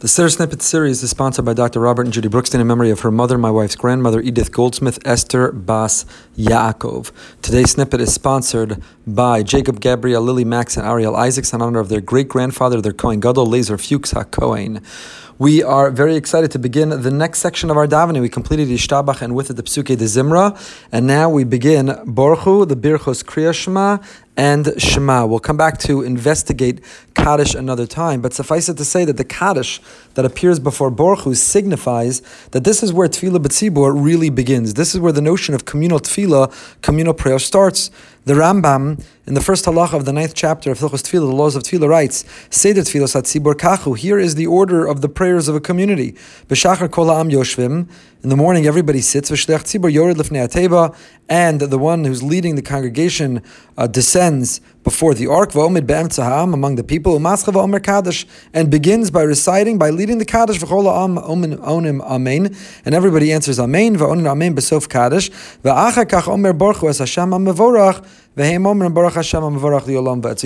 The Siddur Snippet series is sponsored by Dr. Robert and Judy Brookstein in memory of her mother, my wife's grandmother, Edith Goldsmith Esther Bas Yaakov. Today's snippet is sponsored by Jacob Gabriel, Lily Max, and Ariel Isaacs in honor of their great grandfather, their Kohen Gadol, Laser Fuchs HaKohen. We are very excited to begin the next section of our davening. We completed Yishtabach and with it the Psuke de Zimra, and now we begin Borchu, the Birchos Kriya Shema, and Shema. We'll come back to investigate Kaddish another time, but suffice it to say that the Kaddish that appears before Borchu signifies that this is where Tefillah B'tzibur really begins. This is where the notion of communal Tefillah, communal prayer starts. The Rambam, in the first halach of the ninth chapter of Hilchos Tefillah, the laws of Tefillah, writes, Seder Tefillah Satzibur Kachu. Here is the order of the prayers of a community. B'shachar kol ha'am yoshvim. In the morning, everybody sits. V'shlech tzibur yored lifnei. And the one who's leading the congregation uh, descends before the ark, v'omid be'emtza ha'am, among the people, u'mascha v'omer kaddish, and begins by reciting, by leading the kaddish, v'chol ha'am onim amen. And everybody answers amen, v'onin amen b'sof kaddish. V'achar kach omer borchu es Hashem ha'mevorach, so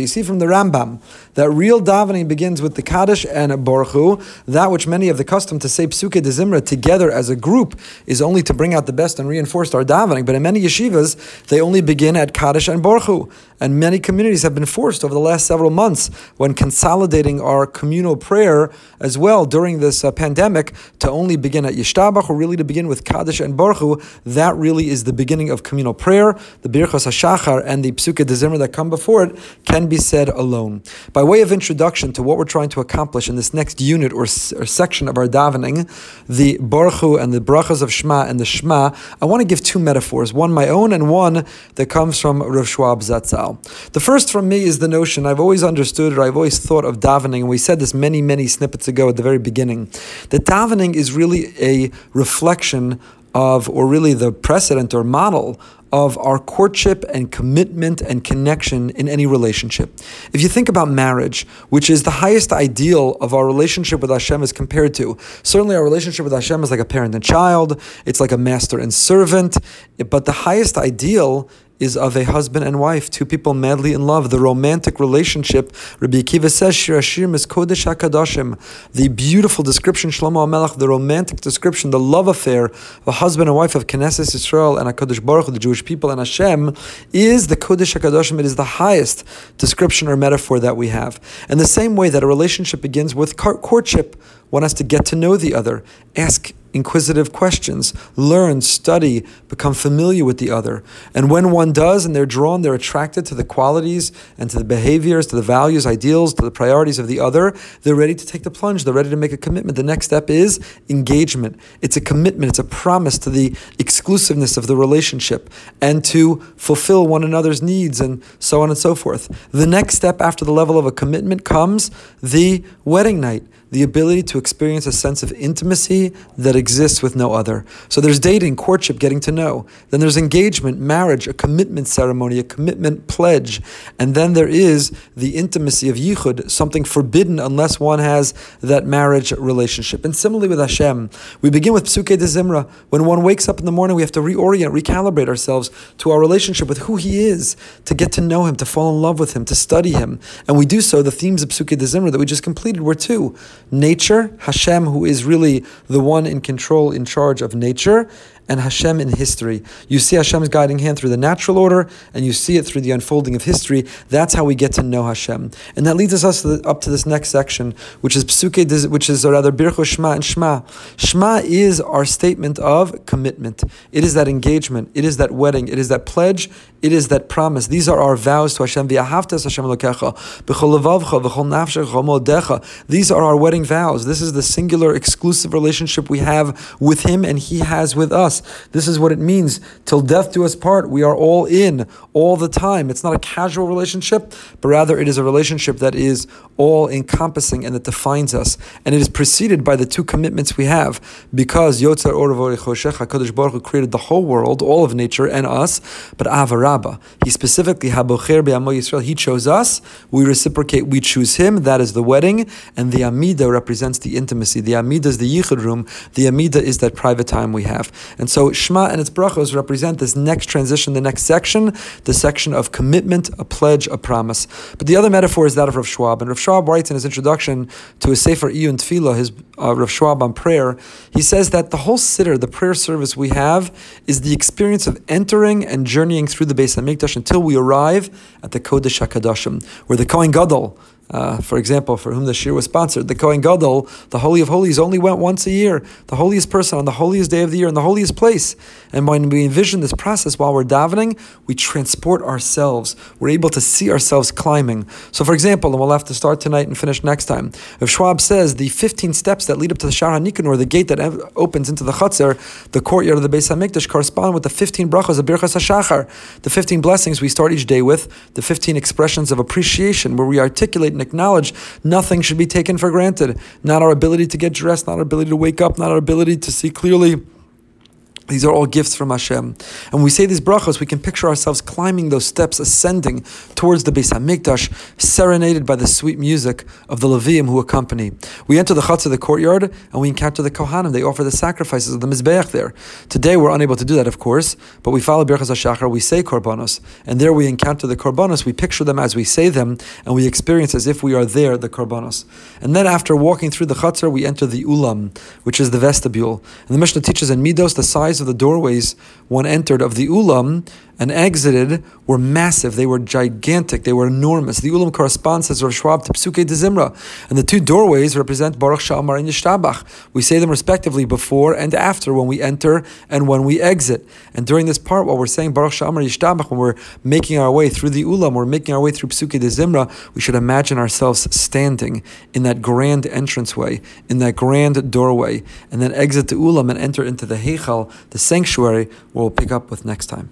you see from the Rambam that real davening begins with the Kaddish and Borchu, That which many have the custom to say Psuke de Zimra together as a group is only to bring out the best and reinforce our davening. But in many yeshivas, they only begin at Kaddish and Borchu And many communities have been forced over the last several months when consolidating our communal prayer as well during this uh, pandemic to only begin at Yishtabach or really to begin with Kaddish and Borchu That really is the beginning of communal prayer, the Birchas HaShachar and the Psuke de Zimra that come before it can be said alone. By way of introduction to what we're trying to accomplish in this next unit or, or section of our davening, the Borchu and the brachas of Shema and the Shema, I want to give two metaphors, one my own and one that comes from Rav Schwab Zatzal. The first from me is the notion I've always understood or I've always thought of davening, and we said this many, many snippets ago at the very beginning, that davening is really a reflection of, or really the precedent or model of our courtship and commitment and connection in any relationship. If you think about marriage, which is the highest ideal of our relationship with Hashem as compared to, certainly our relationship with Hashem is like a parent and child, it's like a master and servant, but the highest ideal is of a husband and wife, two people madly in love, the romantic relationship. Rabbi Akiva says, Shir is Kodesh HaKadoshim, the beautiful description, Shlomo HaMelech, the romantic description, the love affair of a husband and wife of Knesset Israel and HaKadosh Baruch the Jewish people, and Hashem, is the Kodesh HaKadoshim. It is the highest description or metaphor that we have. And the same way that a relationship begins with courtship, one has to get to know the other, ask inquisitive questions, learn, study, become familiar with the other. And when one does and they're drawn, they're attracted to the qualities and to the behaviors, to the values, ideals, to the priorities of the other, they're ready to take the plunge, they're ready to make a commitment. The next step is engagement. It's a commitment, it's a promise to the exclusiveness of the relationship and to fulfill one another's needs and so on and so forth. The next step after the level of a commitment comes the wedding night the ability to experience a sense of intimacy that exists with no other. So there's dating, courtship, getting to know. Then there's engagement, marriage, a commitment ceremony, a commitment pledge. And then there is the intimacy of yichud, something forbidden unless one has that marriage relationship. And similarly with Hashem, we begin with Psuke de Zimra. When one wakes up in the morning, we have to reorient, recalibrate ourselves to our relationship with who He is, to get to know Him, to fall in love with Him, to study Him. And we do so, the themes of Psuke de Zimra that we just completed were two nature, Hashem, who is really the one in control, in charge of nature, and Hashem in history. You see Hashem's guiding hand through the natural order, and you see it through the unfolding of history. That's how we get to know Hashem, and that leads us up to this next section, which is psuke, which is rather bircho Shema and Shema. Shema is our statement of commitment. It is that engagement. It is that wedding. It is that pledge. It is that promise. These are our vows to Hashem These are our wedding vows. This is the singular, exclusive relationship we have with Him, and He has with us us. This is what it means. Till death do us part. We are all in all the time. It's not a casual relationship, but rather it is a relationship that is all encompassing and that defines us. And it is preceded by the two commitments we have because Yotzer Yotzar Or HaKadosh Baruch Hu created the whole world, all of nature and us, but Ahava Rabba. He specifically, Habocher Be'amo Yisrael, He chose us. We reciprocate, we choose Him. That is the wedding. And the Amida represents the intimacy. The Amida is the Yichud room. The Amida is that private time we have. And so Shema and its brachos represent this next transition, the next section, the section of commitment, a pledge, a promise. But the other metaphor is that of Rav Schwab. And Rav Schwab writes in his introduction to his Sefer Iyun Tefillah, his uh, Rav Schwab on prayer, he says that the whole siddur, the prayer service we have, is the experience of entering and journeying through the Beis Hamikdash until we arrive at the Kodesh HaKadoshim, where the Kohen Gadol, uh, for example, for whom the shir was sponsored, the Kohen Gadol, the Holy of Holies, only went once a year, the holiest person on the holiest day of the year in the holiest place. And when we envision this process while we're davening, we transport ourselves. We're able to see ourselves climbing. So, for example, and we'll have to start tonight and finish next time. If Schwab says the 15 steps that lead up to the Shaar Nikanor, the gate that opens into the Chatzar, the courtyard of the Beis Hamikdash, correspond with the 15 brachas of Birchas HaShachar, the 15 blessings we start each day with, the 15 expressions of appreciation where we articulate acknowledge nothing should be taken for granted. Not our ability to get dressed, not our ability to wake up, not our ability to see clearly these are all gifts from Hashem. And when we say these brachos, we can picture ourselves climbing those steps, ascending towards the Beis HaMikdash, serenaded by the sweet music of the Leviim who accompany. We enter the Chatz of the courtyard and we encounter the Kohanim. They offer the sacrifices of the Mizbeach there. Today we're unable to do that, of course, but we follow Birchas HaShachar, we say Korbanos, and there we encounter the Korbanos, we picture them as we say them, and we experience as if we are there, the Korbanos. And then after walking through the Chatzar, we enter the Ulam, which is the vestibule. And the Mishnah teaches in Midos the size of the doorways one entered of the ulam and exited were massive. They were gigantic. They were enormous. The ulam corresponds, as Rosh Schwab, to Psuke de Zimra. And the two doorways represent Baruch She'amar and Yishtabach. We say them respectively before and after when we enter and when we exit. And during this part, while we're saying Baruch She'amar Yishtabach, when we're making our way through the ulam, we're making our way through Psuke de Zimra, we should imagine ourselves standing in that grand entranceway, in that grand doorway, and then exit the ulam and enter into the Heichal, the sanctuary, where we'll pick up with next time.